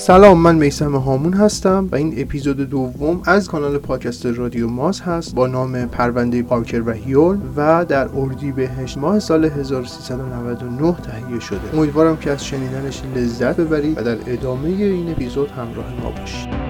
سلام من میسم هامون هستم و این اپیزود دوم از کانال پادکست رادیو ماس هست با نام پرونده پارکر و هیول و در اردیبهشت ماه سال 1399 تهیه شده. امیدوارم که از شنیدنش لذت ببرید و در ادامه این اپیزود همراه ما باشید.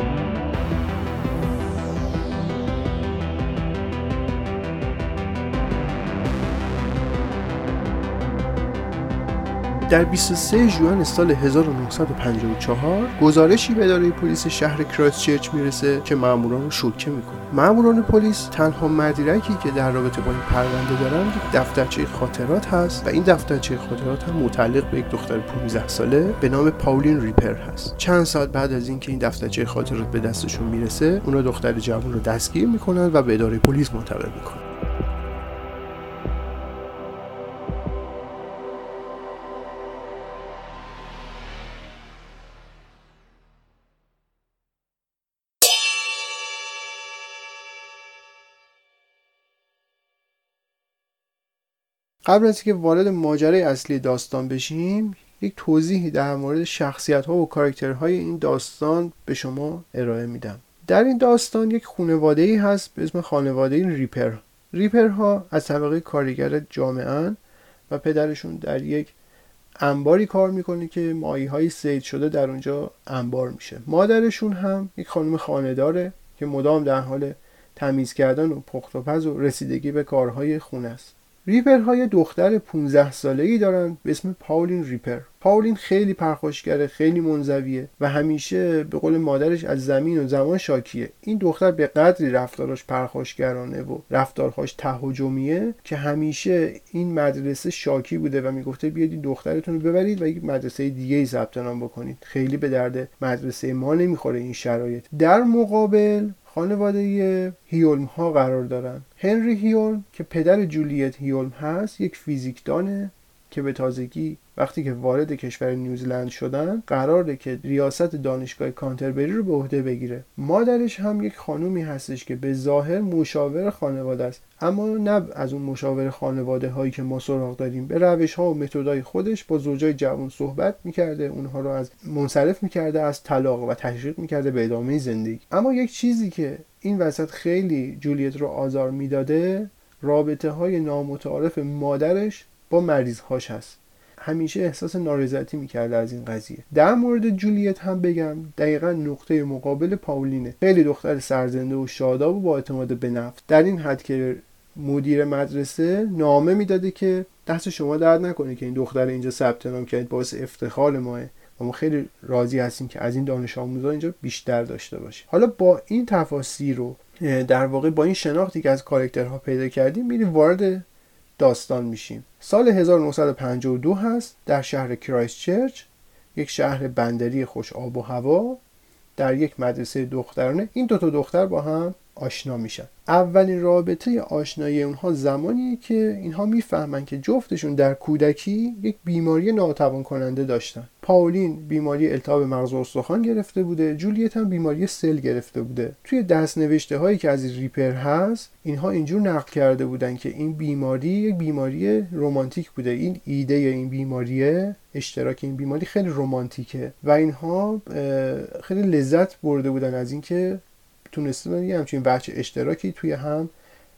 در 23 ژوئن سال 1954 گزارشی به اداره پلیس شهر کرایستچرچ می‌رسه که ماموران رو شوکه می‌کنه. ماموران پلیس تنها مدرکی که در رابطه با این پرونده دارن دفترچه خاطرات هست و این دفترچه خاطرات هم متعلق به یک دختر 15 ساله به نام پاولین ریپر هست. چند ساعت بعد از اینکه این دفترچه خاطرات به دستشون می‌رسه اونا دختر جوان رو دستگیر می‌کنن و به اداره پلیس منتقل می‌کنن. قبل از اینکه وارد ماجرای اصلی داستان بشیم یک توضیحی در مورد شخصیت ها و کاراکترهای این داستان به شما ارائه میدم. در این داستان یک خانواده ای هست به اسم خانواده ریپر. ریپر ها از طبقه کارگر جامعه و پدرشون در یک انباری کار می‌کنه که ماهی های سید شده در اونجا انبار میشه. مادرشون هم یک خانم خانه که مدام در حال تمیز کردن و پخت و پز و رسیدگی به کارهای خونه است. ریپر های دختر 15 ساله ای دارن به اسم پاولین ریپر. پاولین خیلی پرخاشگره خیلی منزویه و همیشه به قول مادرش از زمین و زمان شاکیه. این دختر به قدری رفتاراش پرخاشگرانه و رفتارهاش تهاجمیه که همیشه این مدرسه شاکی بوده و می‌گفته بیاید این دخترتون رو ببرید و یک مدرسه دیگه ای ثبت نام بکنید. خیلی به درد مدرسه ما نمی‌خوره این شرایط. در مقابل خانواده هیولم ها قرار دارن. هنری هیولم که پدر جولیت هیولم هست یک فیزیکدانه که به تازگی وقتی که وارد کشور نیوزلند شدن قراره که ریاست دانشگاه کانتربری رو به عهده بگیره. مادرش هم یک خانومی هستش که به ظاهر مشاور خانواده است اما نه از اون مشاور خانواده هایی که ما سراغ داریم. به روش ها و متدای خودش با زوجای جوان صحبت می‌کرده اونها رو از منصرف می‌کرده از طلاق و تشویق می‌کرده به ادامه زندگی. اما یک چیزی که این وسط خیلی جولیت رو آزار می‌داده رابطه های نامتعارف مادرش با مریض هاش هست. همیشه احساس نارضایتی می‌کرده از این قضیه. در مورد جولیت هم بگم دقیقا نقطه مقابل پاولینه. خیلی دختر سرزنده و شاداب و با اعتماد به نفس. در این حد که مدیر مدرسه نامه می‌داده که دست شما درد نکنه که این دختر اینجا ثبت نام کرد باعث افتخار ماه. و ما خیلی راضی هستیم که از این دانش آموزا اینجا بیشتر داشته باشیم حالا با این تفاصیل رو در واقع با این شناختی که از کارکترها پیدا کردیم میریم وارد داستان میشیم. سال 1952 هست در شهر کرایست چرچ یک شهر بندری خوش آب و هوا در یک مدرسه دخترانه. این دو تا دختر با هم آشنا میشن. اولین رابطه آشنایی اونها زمانیه که اینها می‌فهمن که جفتشون در کودکی یک بیماری ناتوان کننده داشتن. پاولین بیماری التهاب مغز استخوان گرفته بوده. جولیت هم بیماری سل گرفته بوده. توی دست نوشته هایی که از ریپر هست اینها اینجور نقل کرده بودن که این بیماری یک بیماری رمانتیک بوده. این ایده این بیماریه اشتراک این بیماری خیلی رمانتیکه. و اینها خیلی لذت برده بودن از اینکه تونسته یه همچین بچه اشتراکی توی هم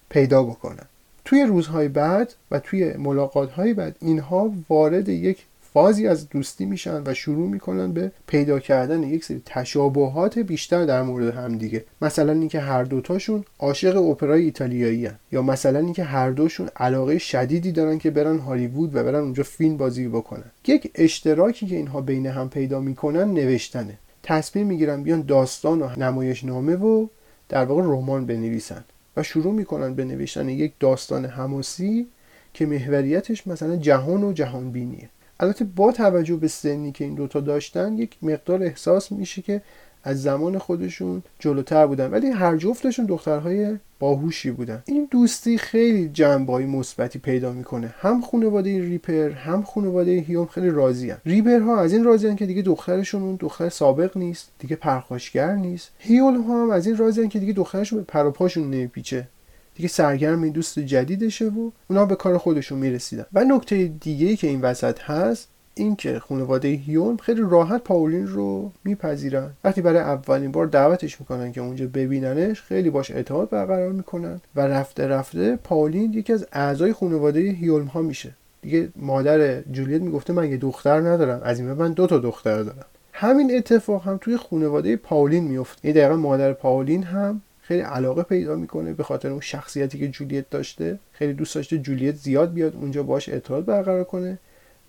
پیدا بکنن. توی روزهای بعد و توی ملاقات بعد اینها وارد یک فازی از دوستی میشن و شروع می‌کنن به پیدا کردن یک سری تشابهات بیشتر در مورد هم دیگه. مثلا اینکه هر دوتاشون عاشق اپرای ایتالیایی هن. یا مثلا اینکه هر دوشون علاقه شدیدی دارن که برن هالیوود و برن اونجا فیلم بازی بکنن. یک اشتراکی که اینها بین هم پیدا می‌کنن نوشتنه. تصمیم می‌گیرن بیان داستان و نمایش نامه و در واقع رمان بنویسن و شروع می‌کنن به نوشتن یک داستان حماسی که محوریتش مثلا جهان و جهان بینیه البته با توجه به سنی که این دوتا داشتن یک مقدار احساس میشه که از زمان خودشون جلوتر بودن. ولی هر جفتشون دخترهای باهوشی بودن. این دوستی خیلی جنبایی مثبتی پیدا می‌کنه. هم خانواده ریپر هم خانواده هیوم خیلی راضیان ریپر ها از این راضیان که دیگه دخترشون اون دختر سابق نیست دیگه پرخاشگر نیست. هیول ها هم از این راضیان که دیگه دخترشون به پروپاشون نمیپیچه. دیگه سرگرم این دوست جدیدشه و اونا به کار خودشون می‌رسیدن. و نکته دیگه ای که این وسط هست اینکه خانواده هیون خیلی راحت پاولین رو میپذیرن. وقتی برای اولین بار دعوتش می‌کنن که اونجا ببیننش خیلی باش اعتماد برقرار می‌کنن و رفته رفته پاولین یکی از اعضای خانواده هیولم ها میشه. دیگه مادر جولیت می‌گفته من یه دختر ندارم. از این من دو تا دختر دارم. همین اتفاق هم توی خانواده پاولین میفته این دقیقا مادر پاولین هم خیلی علاقه پیدا می‌کنه به خاطر اون شخصیتی که جولیت داشته. خیلی دوست داشته جولیت زیاد بیاد اونجا باش ارتباط برقرار کنه.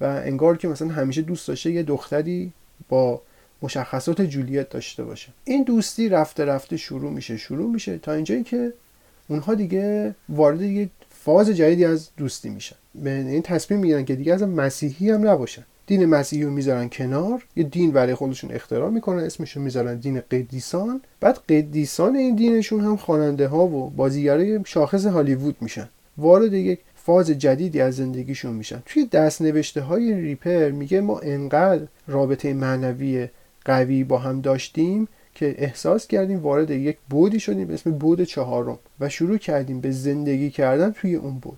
و انگار که مثلا همیشه دوست داشته یه دختری با مشخصات جولیت داشته باشه. این دوستی رفته رفته شروع میشه شروع میشه تا اینجایی که اونها دیگه وارد یه فاز جدیدی از دوستی میشن. به این تصمیم می‌گیرن که دیگه از مسیحی هم نباشن. دین مسیحی رو می‌ذارن کنار یه دین برای خودشون اختراع می‌کنن اسمشون می‌ذارن دین قدیسان. بعد قدیسان این دینشون هم خواننده ها و بازیگرای شاخص هالیوود میشن. وارد یک فاز جدیدی از زندگیشون میشن. توی دست نوشته های ریپر میگه ما انقدر رابطه معنوی قوی با هم داشتیم که احساس کردیم وارد یک بودی شدیم به اسم بود چهارم و شروع کردیم به زندگی کردن توی اون بود.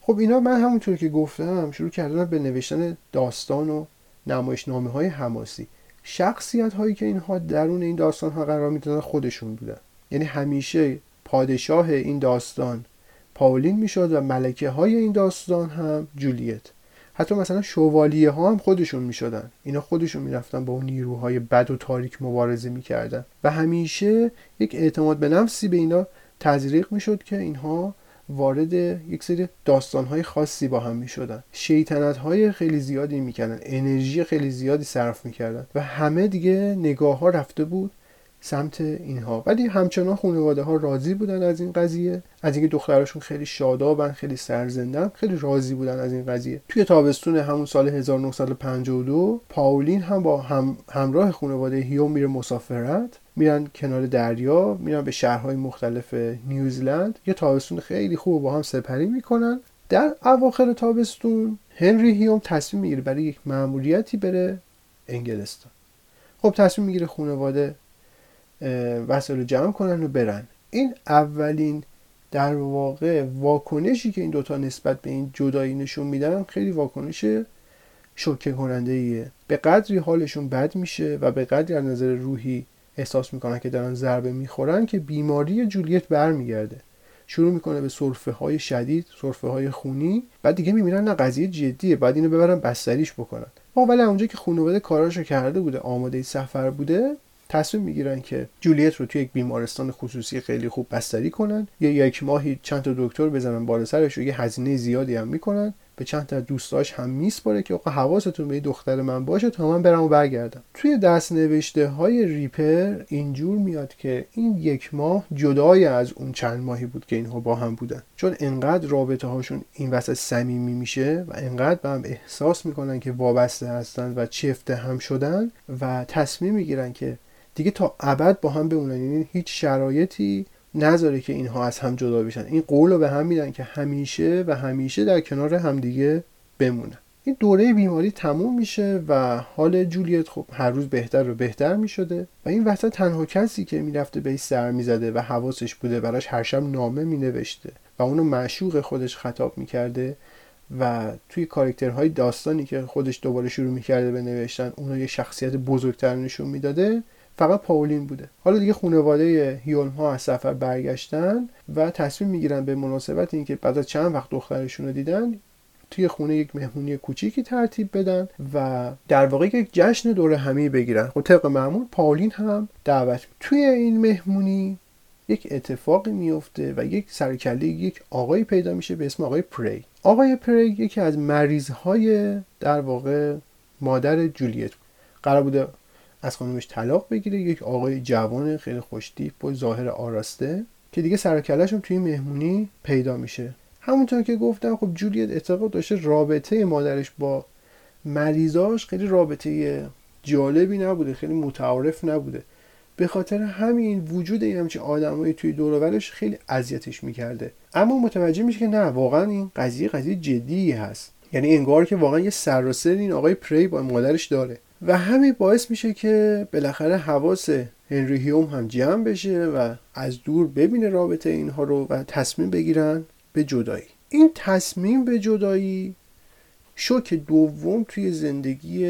خب اینا من همونطور که گفتم شروع کردم به نوشتن داستان و نمایشنامه های حماسی. شخصیت هایی که اینها درون این داستان ها قرار می‌دادن خودشون بودن. یعنی همیشه پادشاه این داستان پاولین می‌شد و ملکه های این داستان هم جولیت. حتی مثلا شوالیه ها هم خودشون می‌شدن. اینا خودشون می‌رفتن با اون نیروهای بد و تاریک مبارزه می‌کردن. و همیشه یک اعتماد به نفسی به اینا تزریق می‌شد که اینها وارد یک سری داستانهای خاصی با هم می شدن شیطنت های خیلی زیادی می‌کردن. انرژی خیلی زیادی صرف می‌کردن. و همه دیگه نگاه ها رفته بود سمت اینها. ولی همچنان خانواده ها راضی بودن از این قضیه. از اینکه دختراشون خیلی شادابن خیلی سرزندن خیلی راضی بودن از این قضیه. توی تابستون همون سال 1952 پاولین هم با هم همراه خانواده هیوم میره مسافرت. میرن کنار دریا میرن به شهرهای مختلف نیوزلند یه تابستون خیلی خوب با هم سپری می‌کنن. در اواخر تابستون هنری هیوم تصمیم می‌گیره برای یک مأموریتی بره انگلستان. خب تصمیم می‌گیره خانواده وسایل رو جمع کنن و برن. این اولین در واقع واکنشی که این دوتا نسبت به این جدایی نشون میدن خیلی واکنش شوکه کننده ایه به قدری حالشون بد میشه و به قدری از نظر روحی احساس می‌کنن که دارن ضربه می‌خورن که بیماری جولیت برمیگرده. شروع می‌کنه به سرفه های شدید سرفه های خونی بعد دیگه می‌بینن نه قضیه جدیه بعد اینو ببرن بستریش بکنن. ولی اونجا که خانواده کاراشو کرده بوده آماده سفر بوده تصمیم می‌گیرن که جولیت رو توی یک بیمارستان خصوصی خیلی خوب بستری کنن یا یک ماهی چند تا دکتر بزنن بالا سرش و یه هزینه زیادی هم می‌کنن. به چند تا دوستاش هم میسپاره که آقا حواستون به دختر من باشه تا من برم و برگردم. توی دست نوشته های ریپر اینجور میاد که این یک ماه جدای از اون چند ماهی بود که اینها با هم بودن. چون انقدر رابطه هاشون این وسط صمیمی میشه و انقدر به هم احساس می‌کنن که وابسته هستن و چفته هم شدن و تصمیم می‌گیرن که دیگه تا ابد با هم بمونن. یعنی هیچ شرایطی نذاره که اینها از هم جدا بشن. این قول رو به هم میدن که همیشه و همیشه در کنار همدیگه بمونن. این دوره بیماری تموم میشه و حال جولیت خب هر روز بهتر و بهتر می‌شده و این وسط تنها کسی که می‌رفته به سر می‌زده و حواسش بوده براش هر شب نامه مینوشته و اونو معشوق خودش خطاب می‌کرده و توی کارکترهای داستانی که خودش دوباره شروع می‌کرده به نوشتن اونو یه شخصیت بزرگتر نشون می‌داده. فقط پاولین بوده. حالا دیگه خانواده هیولم ها از سفر برگشتن و تصمیم می‌گیرن به مناسبت اینکه بعد از چند وقت دخترشون رو دیدن توی خونه یک مهمونی کوچیکی ترتیب بدن و در واقع یک جشن دور همی بگیرن. خب طبق معمول پاولین هم دعوت توی این مهمونی یک اتفاقی میفته و یک سرکله یک آقایی پیدا میشه به اسم آقای پری. آقای پری یکی از مریضهای در واقع مادر جولیت قرار بوده از خانومش طلاق بگیره. یک آقای جوان خیلی خوشتیپ و ظاهر آراسته که دیگه سرکلشون توی مهمونی پیدا میشه. همونطور که گفتم خب جولیت اعتقاد داشته رابطه مادرش با مریضاش خیلی رابطه جالبی نبوده خیلی متعارف نبوده. به خاطر همین وجود این همچین آدمایی توی دورورش خیلی اذیتش می‌کرده. اما متوجه میشه که نه واقعا این قضیه قضیه جدی هست. یعنی انگار که واقعا یه سر این آقای پری با مادرش داره. و همین باعث میشه که بالاخره حواس هنری هیوم هم جمع بشه و از دور ببینه رابطه اینها رو و تصمیم بگیرن به جدایی. این تصمیم به جدایی شوک دوم توی زندگی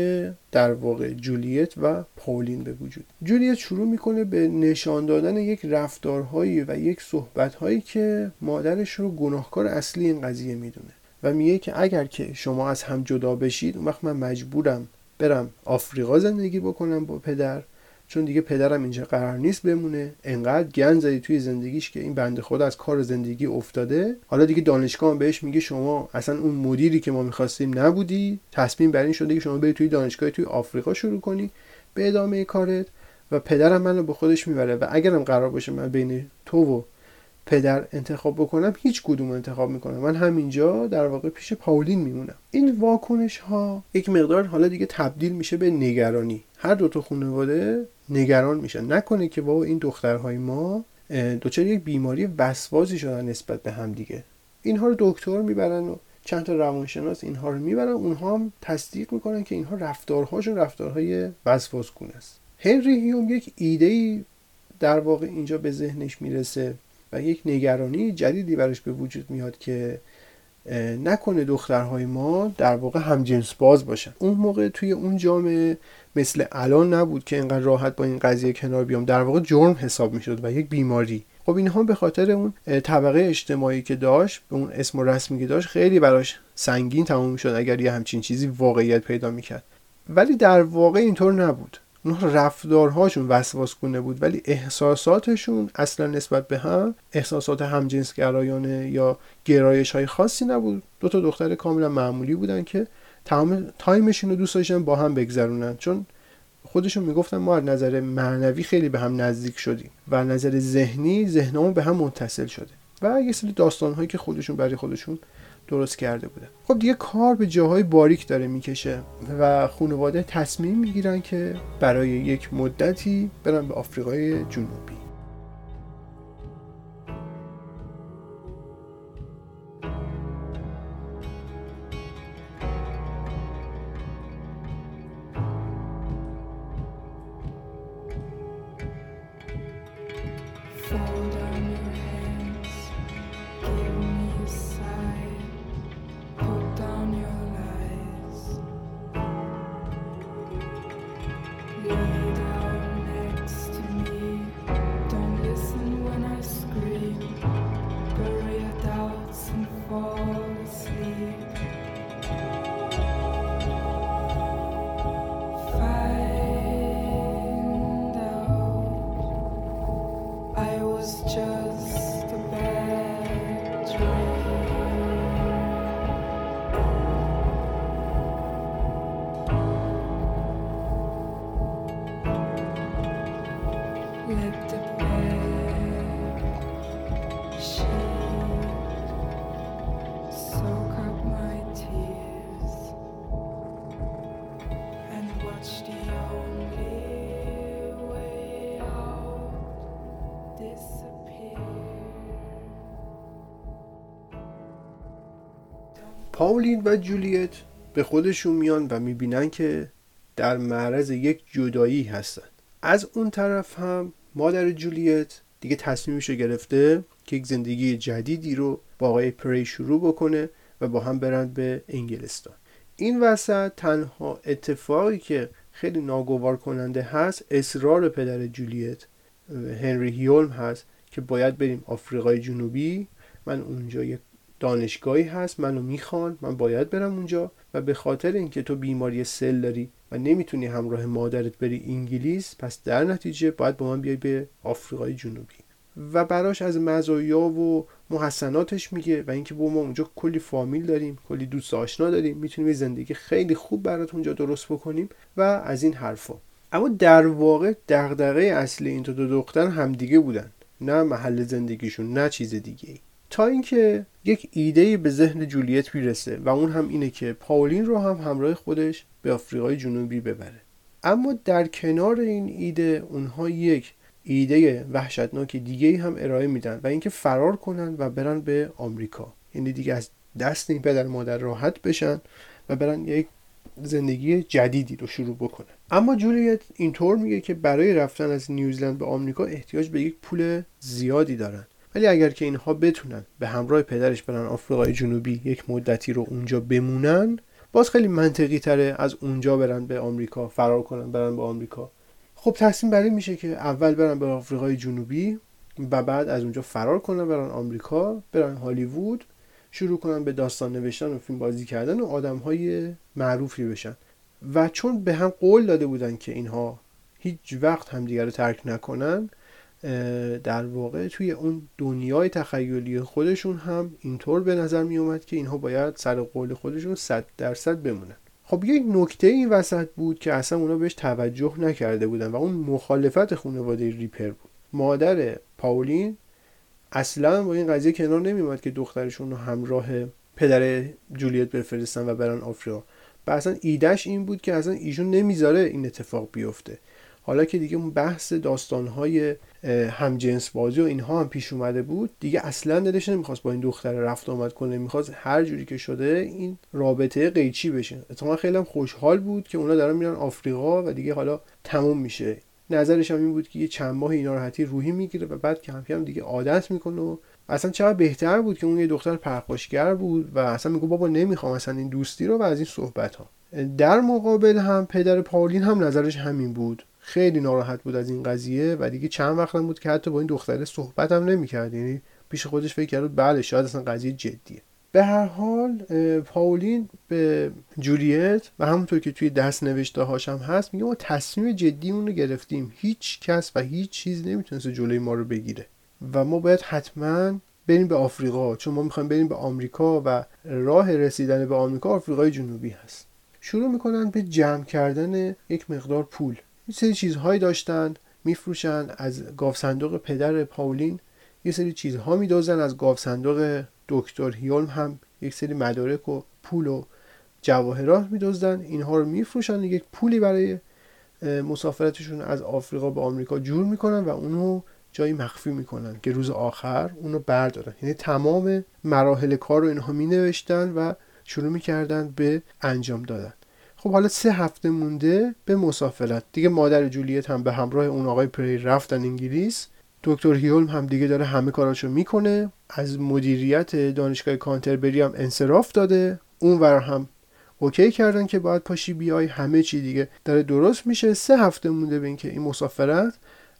در واقع جولیت و پاولین به وجود. جولیت شروع می‌کنه به نشان دادن یک رفتارهایی و یک صحبتهایی که مادرش رو گناهکار اصلی این قضیه می‌دونه و میگه که اگر که شما از هم جدا بشید اون وقت من مجبورم برم آفریقا زندگی بکنم با پدر چون دیگه پدرم اینجا قرار نیست بمونه. انقدر گن زدی توی زندگیش که این بنده خدا از کار زندگی افتاده. حالا دیگه دانشگاه هم بهش میگه شما اصلا اون مدیری که ما می‌خواستیم نبودی. تصمیم بر این شده که شما بری توی دانشگاه توی آفریقا شروع کنی به ادامه کارت. و پدرم منو به خودش می‌بره و اگرم قرار باشه من بین تو و پدر انتخاب بکنم هیچ کدوم انتخاب می‌کنم. من همینجا در واقع پیش پاولین میمونم. این واکنش ها یک مقدار حالا دیگه تبدیل میشه به نگرانی. هر دو تا خانواده نگران میشن. نکنه که با این دخترهای ما دچار یک بیماری وسوازی شدن نسبت به هم دیگه. اینها رو دکتر می‌برن و چند تا روانشناس اینها رو می‌برن. اونها هم تصدیق می‌کنن که اینها رفتارهاشون رفتارهای وسواسگونه است. هنری هیوم یک ایده در واقع اینجا به ذهنش می‌رسه. و یک نگرانی جدیدی براش به وجود میاد که نکنه دخترهای ما در واقع هم جنس باز باشن. اون موقع توی اون جامعه مثل الان نبود که اینقدر راحت با این قضیه کنار بیام. در واقع جرم حساب می‌شد و یک بیماری. خب اینها به خاطر اون طبقه اجتماعی که داشت به اون اسم و رسمی که داشت خیلی براش سنگین تموم شد اگر یه همچین چیزی واقعیت پیدا می‌کرد. ولی در واقع اینطور نبود. اونها رفتارهاشون وسواس کنه بود ولی احساساتشون اصلا نسبت به هم احساسات همجنسگرایانه یا گرایش های خاصی نبود. دو تا دختر کاملا معمولی بودن که تمام تایمشون رو دوست داشتن با هم بگذرونن. چون خودشون می‌گفتن ما از نظر معنوی خیلی به هم نزدیک شدیم و نظر ذهنی ذهنمون به هم متصل شده. و یه سری داستان که خودشون برای خودشون درست کرده بودن خب دیگه کار به جاهای باریک داره می‌کشه و خانواده تصمیم می‌گیرن که برای یک مدتی برن به آفریقای جنوبی. پاولین و جولیت به خودشون میان و می‌بینن که در معرض یک جدایی هستن. از اون طرف هم مادر جولیت دیگه تصمیمش رو گرفته که یک زندگی جدیدی رو با آقای پری شروع بکنه و با هم برن به انگلستان. این وسط تنها اتفاقی که خیلی ناگوار کننده هست اصرار پدر جولیت هنری هیولم هست که باید بریم آفریقای جنوبی. من اونجا یک دانشگاهی هست منو می‌خوان من باید برم اونجا و به خاطر اینکه تو بیماری سل داری و نمی‌تونی همراه مادرت بری انگلیس پس در نتیجه باید با من بیای به آفریقای جنوبی. و براش از مزایا و محسناتش میگه و اینکه با ما اونجا کلی فامیل داریم کلی دوست آشنا داریم می‌تونیم یه زندگی خیلی خوب برات اونجا درست بکنیم و از این حرفا. اما در واقع دغدغه اصلی این دو دختر همدیگه بودن نه محل زندگیشون نه چیز دیگه ای تا اینکه یک ایده به ذهن جولیت می‌رسه و اون هم اینه که پاولین رو هم همراه خودش به آفریقای جنوبی ببره. اما در کنار این ایده اونها یک ایده وحشتناک دیگه هم ارائه میدن و اینکه فرار کنن و برن به آمریکا. یعنی دیگه از دست این پدر مادر راحت بشن و برن یک زندگی جدیدی رو شروع بکنن. اما جولیت اینطور میگه که برای رفتن از نیوزلند به آمریکا احتیاج به یک پول زیادی دارن. ولی اگر که اینها بتونن به همراه پدرش برن آفریقای جنوبی یک مدتی رو اونجا بمونن باز خیلی منطقی تره از اونجا برن به آمریکا فرار کنن برن به آمریکا. خب تصمیم برای میشه که اول برن به آفریقای جنوبی و بعد از اونجا فرار کنن برن آمریکا برن هالیوود شروع کنن به داستان نوشتن و فیلم بازی کردن و آدم های معروفی بشن. و چون به هم قول داده بودن که اینها هیچ وقت همدیگر رو ترک نکنن در واقع توی اون دنیای تخیلی خودشون هم اینطور به نظر می اومد که اینها باید سر قول خودشون صد درصد بمونن. خب یک نکته این وسط بود که اصلا اونا بهش توجه نکرده بودن و اون مخالفت خانواده ریپر بود. مادر پاولین اصلا با این قضیه کنار نمیومد که دخترشون رو همراه پدر جولیت بفرستن و برن آفریقا. و اصلا ایدهش این بود که اصلا ایشون نمی‌ذاره این اتفاق بیفته. حالا که دیگه اون بحث داستانهای همجنس بازی و اینها هم پیش اومده بود دیگه اصلا دلش نمی‌خواست با این دختر رفت آمد کنه. می‌خواست هر جوری که شده این رابطه قیچی بشه. اتفاقا خیلی هم خوشحال بود که اونا دارن میرن آفریقا و دیگه حالا تموم میشه. نظرش هم این بود که یه چند ماه این راحتی روحی می‌گیره و بعد کم کم دیگه عادت می‌کنه و اصلا چقدر بهتر بود که اون یه دختر پرخاشگر بود و اصلا میگو بابا نمی‌خوام اصلا این دوستی رو و از این صحبت ها در مقابل هم پدر پاولین هم نظرش همین بود. خیلی ناراحت بود از این قضیه و دیگه چند وقت بود که حتی با این دختره صحبت هم نمی‌کرد. یعنی پیش خودش فکر کرد بله شاید اصلا قضیه جدیه. به هر حال پاولین به جولیت و همونطور که توی دست نوشته هاشم هست میگه ما تصمیم جدی اون رو گرفتیم. هیچ کس و هیچ چیز نمی‌تونست جلوی ما رو بگیره. و ما باید حتما بریم به آفریقا چون ما می‌خوایم بریم به آمریکا و راه رسیدن به آمریکا آفریقای جنوبی هست. شروع می‌کنن به جمع کردن یک مقدار پول. یه سری چیزهایی داشتن میفروشن از گاف صندوق پدر پاولین یه سری چیزها میدازن از گاف صندوق دکتر هیولم هم یک سری مدارک و پول و جواهرات میدزدن. اینها رو میفروشن یک پولی برای مسافرتشون از آفریقا به آمریکا جور می‌کنن و اونو جایی مخفی می‌کنن که روز آخر اونو بردارن. یعنی تمام مراحل کار رو اینها می نوشتن و شروع می‌کردن به انجام دادن. خب حالا سه هفته مونده به مسافرت. دیگه مادر جولیت هم به همراه اون آقای پری رفتن انگلیس. دکتر هیولم هم دیگه داره همه کاراشو می‌کنه. از مدیریت دانشگاه کانتربری هم انصراف داده. اون ور هم اوکی کردن که باید پاشی بیای همه چی دیگه داره درست میشه. سه هفته مونده به اینکه این مسافرت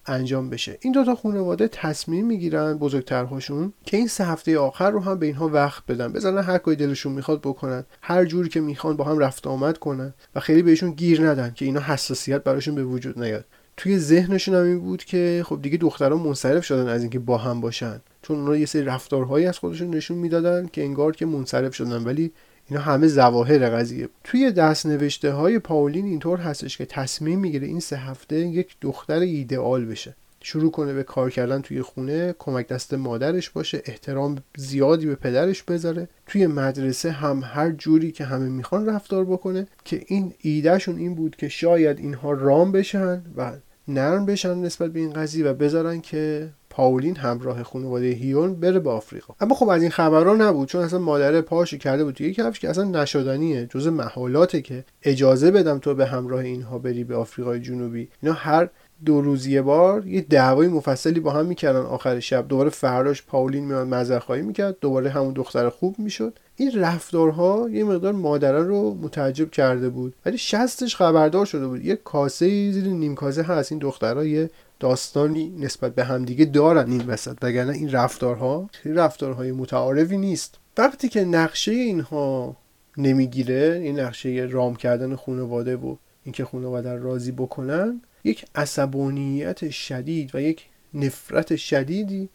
انجام بشه. این دوتا خانواده تصمیم می‌گیرن بزرگترهاشون که این سه هفته آخر رو هم به اینها وقت بدن. بزنن هر کاری دلشون می‌خواد بکنن. هر جوری که می‌خوان با هم رفت آمد کنن و خیلی بهشون گیر ندن که اینا حساسیت براشون به وجود نیاد. توی ذهنشون هم این بود که خب دیگه دختران منصرف شدن از اینکه با هم باشن. چون اونا یه سری رفتارهایی از خودشون نشون می‌دادن که انگار که منصرف شدن. ولی اینا همه ظواهر قضیه. توی دست نوشته های پاولین اینطور هستش که تصمیم می‌گیره این سه هفته یک دختر ایدئال بشه. شروع کنه به کار کردن توی خونه کمک دست مادرش باشه احترام زیادی به پدرش بذاره. توی مدرسه هم هر جوری که همه می‌خوان رفتار بکنه که این ایدهشون این بود که شاید اینها رام بشن و نرم بشن نسبت به این قضیه و بذارن که پاولین همراه خانواده هیون بره به آفریقا. اما خب از این خبرها نبود چون اصلا مادر پاشی کرده بود توی کفش که اصلا نشدنیه جز محالاته که اجازه بدم تو به همراه اینها بری به آفریقای جنوبی. اینا هر دو روز یه بار یه دعوای مفصلی با هم می‌کردن آخر شب. دوباره فرداش پاولین میاد معذرخواهی می‌کرد. دوباره همون دختر خوب می‌شد. این رفتارها یه مقدار مادران رو متعجب کرده بود. ولی شستش خبردار شده بود. یه کاسه زیر نیم کاسه هست. این دخترها یه داستانی نسبت به همدیگه دارن این وسط. وگرنه این رفتارها رفتارهای متعارفی نیست. وقتی که نقشه اینها نمی‌گیره این نقشه رام کردن خانواده و اینکه خانواده راضی بکنن یک عصبانیت شدید و یک نفرت شدیدی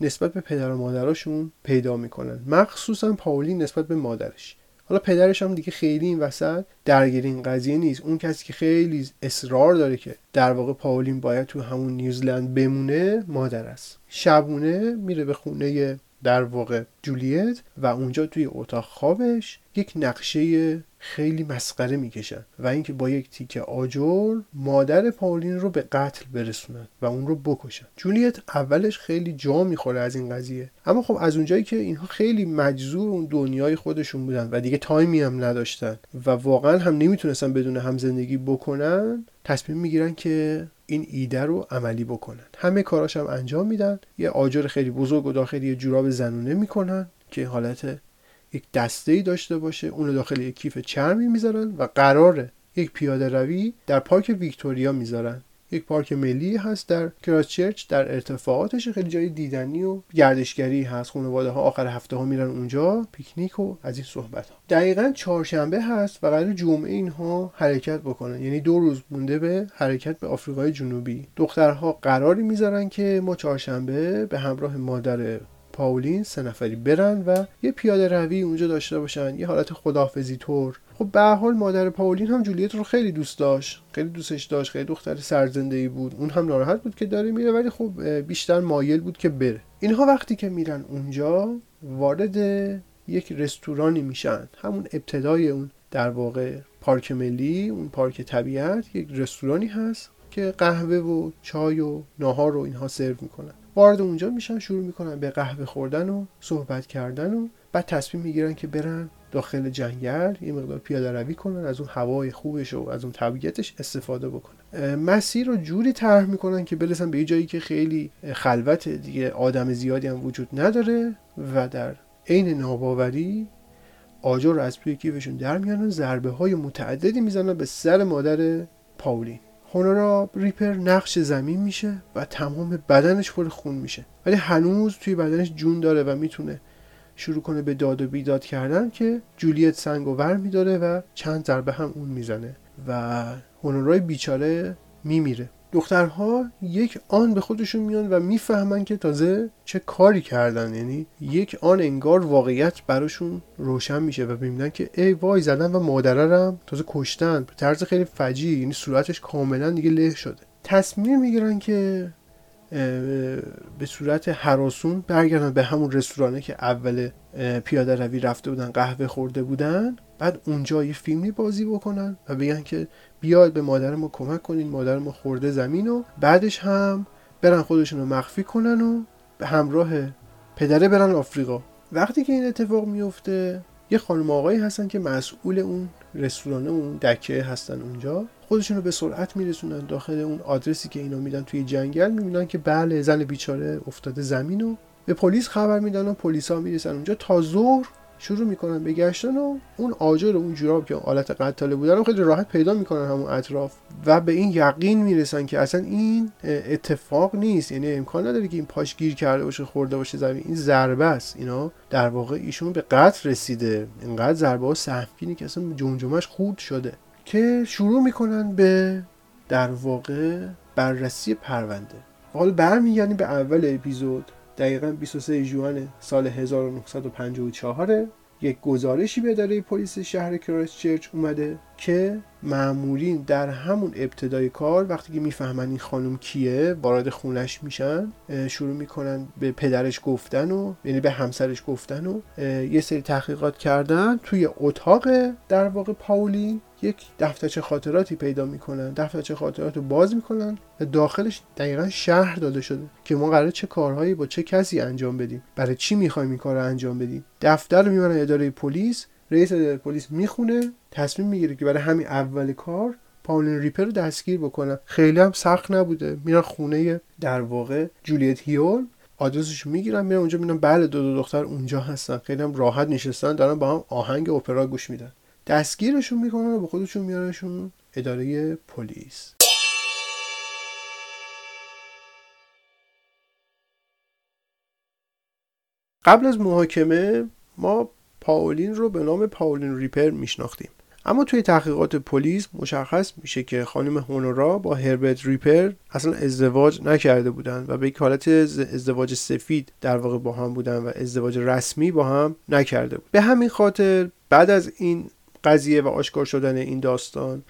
نسبت به پدر و مادراشون پیدا می‌کنن. مخصوصا پاولین نسبت به مادرش. حالا پدرش هم دیگه خیلی این وسط درگیر این قضیه نیست. اون کسی که خیلی اصرار داره که در واقع پاولین باید تو همون نیوزلند بمونه مادر است. شبونه میره به خونه در واقع جولیت و اونجا توی اتاق خوابش یک نقشه خیلی مسخره می‌کشن و اینکه با یک تیکه آجر مادر پاولین رو به قتل برسونن و اون رو بکشن. جولیت اولش خیلی جا می‌خوره از این قضیه. اما خب از اونجایی که اینها خیلی مجذور اون دنیای خودشون بودن و دیگه تایمی هم نداشتن و واقعا هم نمی‌تونستن بدون هم زندگی بکنن تصمیم می‌گیرن که این ایده رو عملی بکنن. همه کاراش هم انجام میدن. یه آجر خیلی بزرگ و داخل یه جوراب زنونه می‌کنن که حالت یک دسته ای داشته باشه اونو داخل یک کیف چرمی می‌ذارن و قراره یک پیاده روی در پارک ویکتوریا می‌ذارن. یک پارک ملی هست در کراسچرچ در ارتفاعاتش خیلی جای دیدنی و گردشگری هست. خانواده ها آخر هفته ها میرن اونجا پیکنیک و از این صحبت ها دقیقا چهارشنبه هست و قرار جمعه اینها حرکت بکنن. یعنی دو روز مونده به حرکت به آفریقای جنوبی. دخترها قراری می‌ذارن که ما چهارشنبه به همراه مادر پاولین سه نفری برن و یه پیاده روی اونجا داشته باشن یه حالت خداحافظی طور. خب به حال مادر پاولین هم جولیت رو خیلی دوست داشت خیلی دوستش داشت خیلی دختر سرزنده ای بود. اون هم ناراحت بود که داره میره ولی خب بیشتر مایل بود که بره. اینها وقتی که میرن اونجا وارد یک رستورانی میشن. همون ابتدای اون در واقع پارک ملی اون پارک طبیعت یک رستورانی هست که قهوه و چای و ناهار رو اینها سرو می‌کنن. وارد اونجا میشن شروع می‌کنن به قهوه خوردن و صحبت کردن و بعد تصمیم می‌گیرن که برن داخل جنگل یه مقدار پیاده روی کنن از اون هوای خوبش و از اون طبیعتش استفاده بکنن. مسیر رو جوری طرح می‌کنن که برسن به یه جایی که خیلی خلوت دیگه آدم زیادی هم وجود نداره و در عین ناباوری آجر رو از توی کیفشون در میانن ضربه های متعددی می‌زنن به سر مادر پاولین. هونورا ریپر نقش زمین میشه و تمام بدنش پر خون میشه. ولی هنوز توی بدنش جون داره و می‌تونه شروع کنه به داد و بیداد کردن که جولیت سنگ و ور میداره و چند ضربه هم اون می‌زنه و هونورای بیچاره میمیره. دخترها یک آن به خودشون میان و می‌فهمن که تازه چه کاری کردن. یعنی یک آن انگار واقعیت براشون روشن میشه و می‌بینن که ای وای زدن و مادررم تازه کشتن. به طرز خیلی فجی یعنی صورتش کاملا دیگه له شده. تصمیم می‌گیرن که به صورت حراسون برگردن به همون رستورانه که اول پیاده روی رفته بودن قهوه خورده بودن. بعد اونجا یه فیلمی بازی بکنن و بگن که بیاد به مادر ما کمک کنین مادر ما خورده زمین و بعدش هم برن خودشون رو مخفی کنن و به همراه پدره برن آفریقا. وقتی که این اتفاق میفته یه خانم آقایی هستن که مسئول اون رستوران اون دکه هستن اونجا. خودشون رو به سرعت میرسونن داخل اون آدرسی که اینا میدن توی جنگل. می‌بینن که بله زن بیچاره افتاده زمین و به پلیس خبر میدن و پلیسا می‌رسن اونجا تا ظهر شروع می‌کنن به گشتن و اون آجر و اون جوراب که آلت قتاله بودن رو خیلی راحت پیدا می‌کنن همون اطراف و به این یقین می‌رسن که اصلا این اتفاق نیست. یعنی امکان نداره که این پاش گیر کرده باشه خورده باشه زمین. این ضربه است. اینا در واقع ایشون به قتل رسیده. اینقدر ضربه ها سهمگینی که اصلا جمجمش خورد شده که شروع می‌کنن به در واقع بررسی پرونده. حالا برمیگردیم به اول اپیزود. دقیقا 23 جوان سال 1954 یک گزارشی به اداره پلیس شهر کرایستچرچ اومده که معمولین در همون ابتدای کار وقتی که می‌فهمن این خانم کیه وارد خونش میشن شروع می‌کنن به پدرش گفتن و یعنی به همسرش گفتن و یه سری تحقیقات کردن توی اتاق در واقع پاولین. یک دفترچه خاطراتی پیدا می‌کنن دفترچه خاطرات رو باز می‌کنن و داخلش دقیقا شهر داده شده که ما قرار چه کارهایی با چه کسی انجام بدیم. برای چی می‌خوایم این کار رو انجام بدیم؟ دفتر رو می‌برن اداره پلیس رئیس پلیس می‌خونه تصمیم می‌گیره که برای همین اول کار پاولین ریپر رو دستگیر بکنن. خیلی هم سخت نبوده. میرن خونه در واقع جولیت هیول آدرسش می‌گیرن میرن اونجا می‌بینن بله دو دو دختر اونجا هستن. خیلی هم راحت نشستن دارن با هم آهنگ اپرا گوش میدن. دستگیرشون می‌کنن و به خودشون میارنشون اداره پلیس. قبل از محاکمه ما پاولین رو به نام پاولین ریپر میشناختیم. اما توی تحقیقات پلیس مشخص میشه که خانم هونورا با هربرت ریپر اصلا ازدواج نکرده بودن و به یک حالت ازدواج سفید در واقع با هم بودن و ازدواج رسمی با هم نکرده بود. به همین خاطر بعد از این قضیه و آشکار شدن این داستان.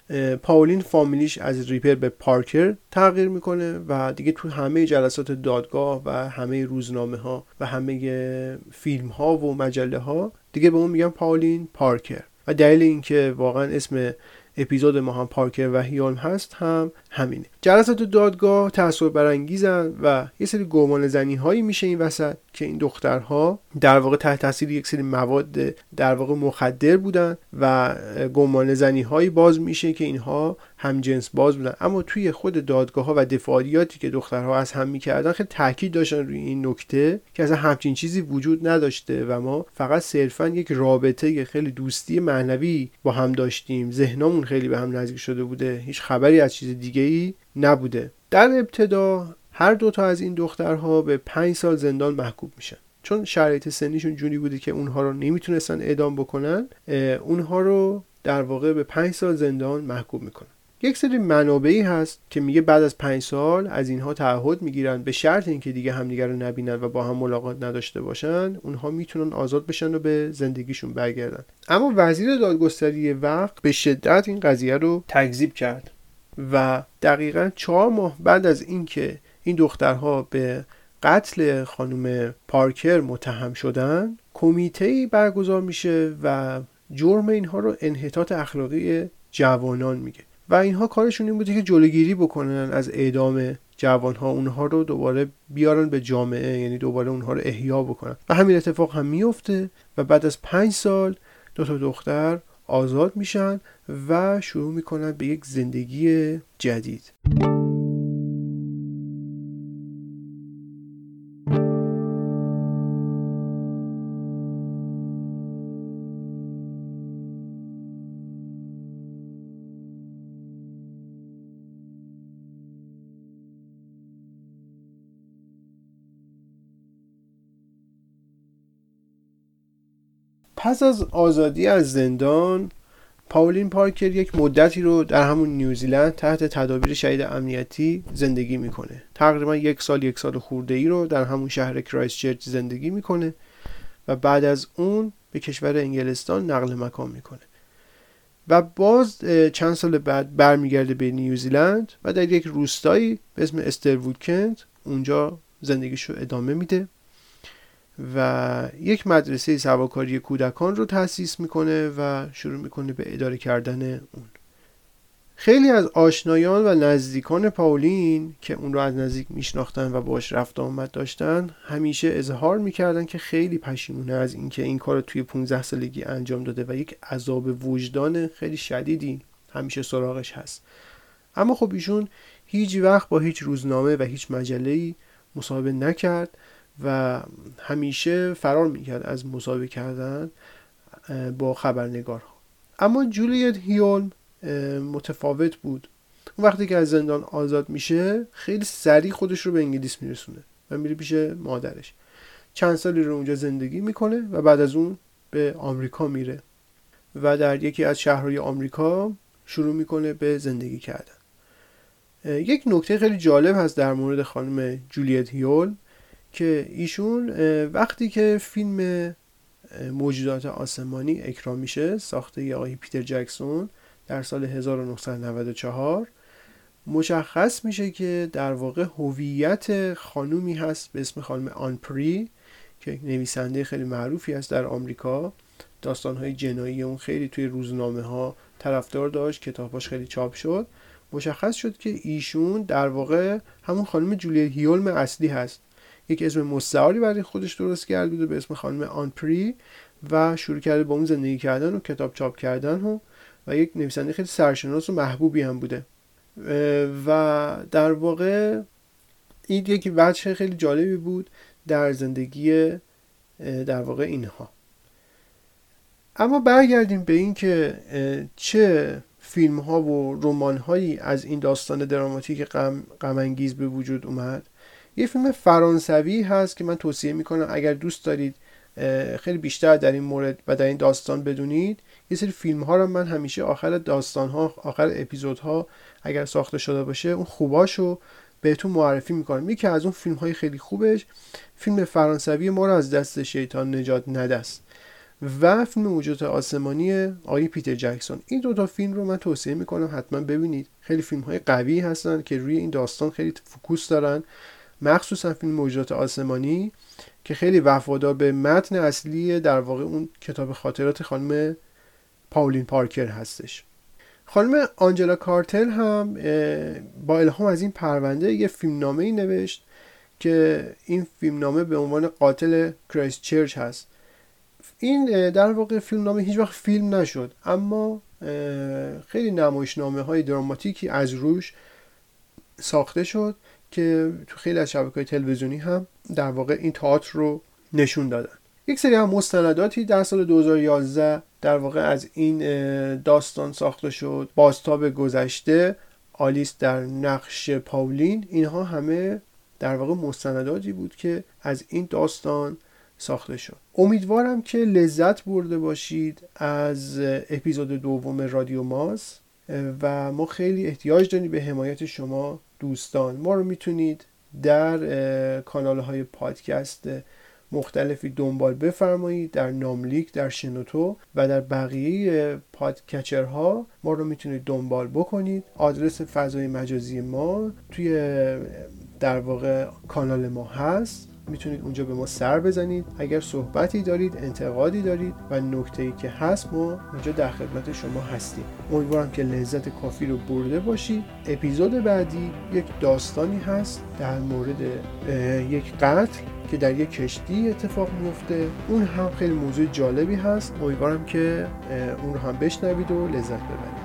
پاولین فامیلیش از ریپر به پارکر تغییر می‌کنه و دیگه تو همه جلسات دادگاه و همه روزنامه ها و همه فیلم ها و مجله ها دیگه به اون میگن پاولین پارکر. و دلیل اینکه واقعا اسم اپیزود ما هم پارکر و هیولم هست هم همینه. جلسات دادگاه تأثیر برانگیزن و یه سری گمان زنی هایی میشه این وسط که این دخترها در واقع تحت تاثیر یک سری مواد در واقع مخدر بودن و گمان زنی هایی باز میشه که اینها هم جنس باز بودن. اما توی خود دادگاه ها و دفاعیاتی که دخترها از هم می‌کردن خیلی تاکید داشتن روی این نکته که اصلا همچین چیزی وجود نداشته و ما فقط صرفا یک رابطه خیلی دوستی معنوی با هم داشتیم. ذهنمون خیلی به هم نزدیک شده بوده. هیچ خبری از چیز دیگه ای نبوده. در ابتدا هر دوتا از این دخترها به پنج سال زندان محکوم میشن. چون شرایط سنیشون جوری بوده که اونها رو نمی‌تونستن اعدام بکنن اونها رو در واقع به پنج سال زندان محکوم می‌کنن. یک سری منابعی هست که میگه بعد از پنج سال از اینها تعهد می‌گیرن به شرط اینکه دیگه همدیگر رو نبینن و با هم ملاقات نداشته باشن اونها می‌تونن آزاد بشن و به زندگیشون برگردن. اما وزیر دادگستری وقت به شدت این قضیه رو تکذیب کرد. و دقیقا چهار ماه بعد از اینکه این دخترها به قتل خانم پارکر متهم شدن کمیته برگزار میشه و جرم اینها رو انحطاط اخلاقی جوانان میگه. و اینها کارشون این بوده که جلوگیری بکنن از اعدام جوانها. اونها رو دوباره بیارن به جامعه یعنی دوباره اونها رو احیا بکنن. و همین اتفاق هم میفته و بعد از پنج سال دو تا دختر آزاد میشن و شروع می‌کنن به یک زندگی جدید. پس از آزادی از زندان پاولین پارکر یک مدتی رو در همون نیوزیلند تحت تدابیر شدید امنیتی زندگی می‌کنه. تقریبا یک سال یک سال خورده ای رو در همون شهر کرایست زندگی می‌کنه و بعد از اون به کشور انگلستان نقل مکان می‌کنه. و باز چند سال بعد برمیگرده به نیوزیلند و در یک روستایی به اسم استروود کنت اونجا زندگیشو ادامه میده. و یک مدرسه سواکاری کودکان رو تأسیس می‌کنه و شروع می‌کنه به اداره کردن اون. خیلی از آشنایان و نزدیکان پاولین که اون رو از نزدیک میشناختن و باش رفت آمد داشتن همیشه اظهار می‌کردن که خیلی پشیمونه از اینکه این کار رو توی 15 سالگی انجام داده و یک عذاب وجدان خیلی شدیدی همیشه سراغش هست. اما خب ایشون هیچ وقت با هیچ روزنامه و هیچ مجله مصاحبه نکرد. و همیشه فرار می‌کرد از مصاحبه کردن با خبرنگارها. اما جولیت هیولم متفاوت بود. وقتی که از زندان آزاد میشه خیلی سریع خودش رو به انگلیس میرسونه و میره پیش مادرش. چند سالی رو اونجا زندگی می‌کنه و بعد از اون به آمریکا میره و در یکی از شهرهای آمریکا شروع می‌کنه به زندگی کردن. یک نکته خیلی جالب هست در مورد خانم جولیت هیول که ایشون وقتی که فیلم موجودات آسمانی اکرام میشه ساخته آقای پیتر جکسون در سال 1994 مشخص میشه که در واقع هویت خانومی هست به اسم خانم آنپری که نویسنده خیلی معروفی است در آمریکا. داستانهای جنایی اون خیلی توی روزنامه ها طرفدار داشت کتاباش خیلی چاپ شد. مشخص شد که ایشون در واقع همون خانم جولیت هیولم اصلی هست. یک اسم مستعاری برای خودش درست کرده به اسم خانم آنپری و شروع کرده با اون زندگی کردن و کتاب چاپ کردن و, و یک نویسنده خیلی سرشناس و محبوبی هم بوده. و در واقع این یک وجه خیلی جالبی بود در زندگی در واقع اینها. اما برگردیم به این که چه فیلم ها و رمان هایی از این داستان دراماتیک غم انگیز به وجود اومد. یه فیلم فرانسوی هست که من توصیه می‌کنم اگر دوست دارید خیلی بیشتر در این مورد و در این داستان بدونید یه سری فیلم ها رو من همیشه آخر داستان ها آخر اپیزود ها اگر ساخته شده باشه اون خوباشو بهتون معرفی می‌کنم. یکی از اون فیلم های خیلی خوبش فیلم فرانسوی ما رو از دست شیطان نجات ندست و فیلم موجودات آسمانی آقای پیتر جکسون. این دوتا فیلم رو من توصیه می‌کنم حتما ببینید. خیلی فیلم های قوی هستن که روی این داستان خیلی فکوس دارن. مخصوصا فیلم موجودات آسمانی که خیلی وفادار به متن اصلی در واقع اون کتاب خاطرات خانم پاولین پارکر هستش. خانم آنجلا کارتل هم با الهام از این پرونده یه فیلمنامه ای نوشت که این فیلمنامه به عنوان قاتل کرایست چرچ هست. این در واقع فیلمنامه هیچ وقت فیلم نشد اما خیلی نمایشنامه های دراماتیکی از روش ساخته شد. که تو خیلی از شبکه های تلویزیونی هم در واقع این تئاتر رو نشون دادن. یک سری هم مستنداتی در سال 2011 در واقع از این داستان ساخته شد. بازتاب گذشته آلیس در نقش پاولین اینها همه در واقع مستنداتی بود که از این داستان ساخته شد. امیدوارم که لذت برده باشید از اپیزود دوم رادیو ماس و ما خیلی احتیاج داریم به حمایت شما دوستان ما رو می‌تونید در کانال های پادکست مختلفی دنبال بفرمایید در ناملیک در شنوتو و در بقیه پادکچرها ما رو می‌تونید دنبال بکنید. آدرس فضای مجازی ما توی در واقع کانال ما هست. می‌تونید اونجا به ما سر بزنید. اگر صحبتی دارید انتقادی دارید و نکته ای که هست ما اونجا در خدمت شما هستیم. امیدوارم که لذت کافی رو برده باشید. اپیزود بعدی یک داستانی هست در مورد یک قتل که در یک کشتی اتفاق میفته اون هم خیلی موضوع جالبی هست. امیدوارم که اون رو هم بشنوید و لذت ببرید.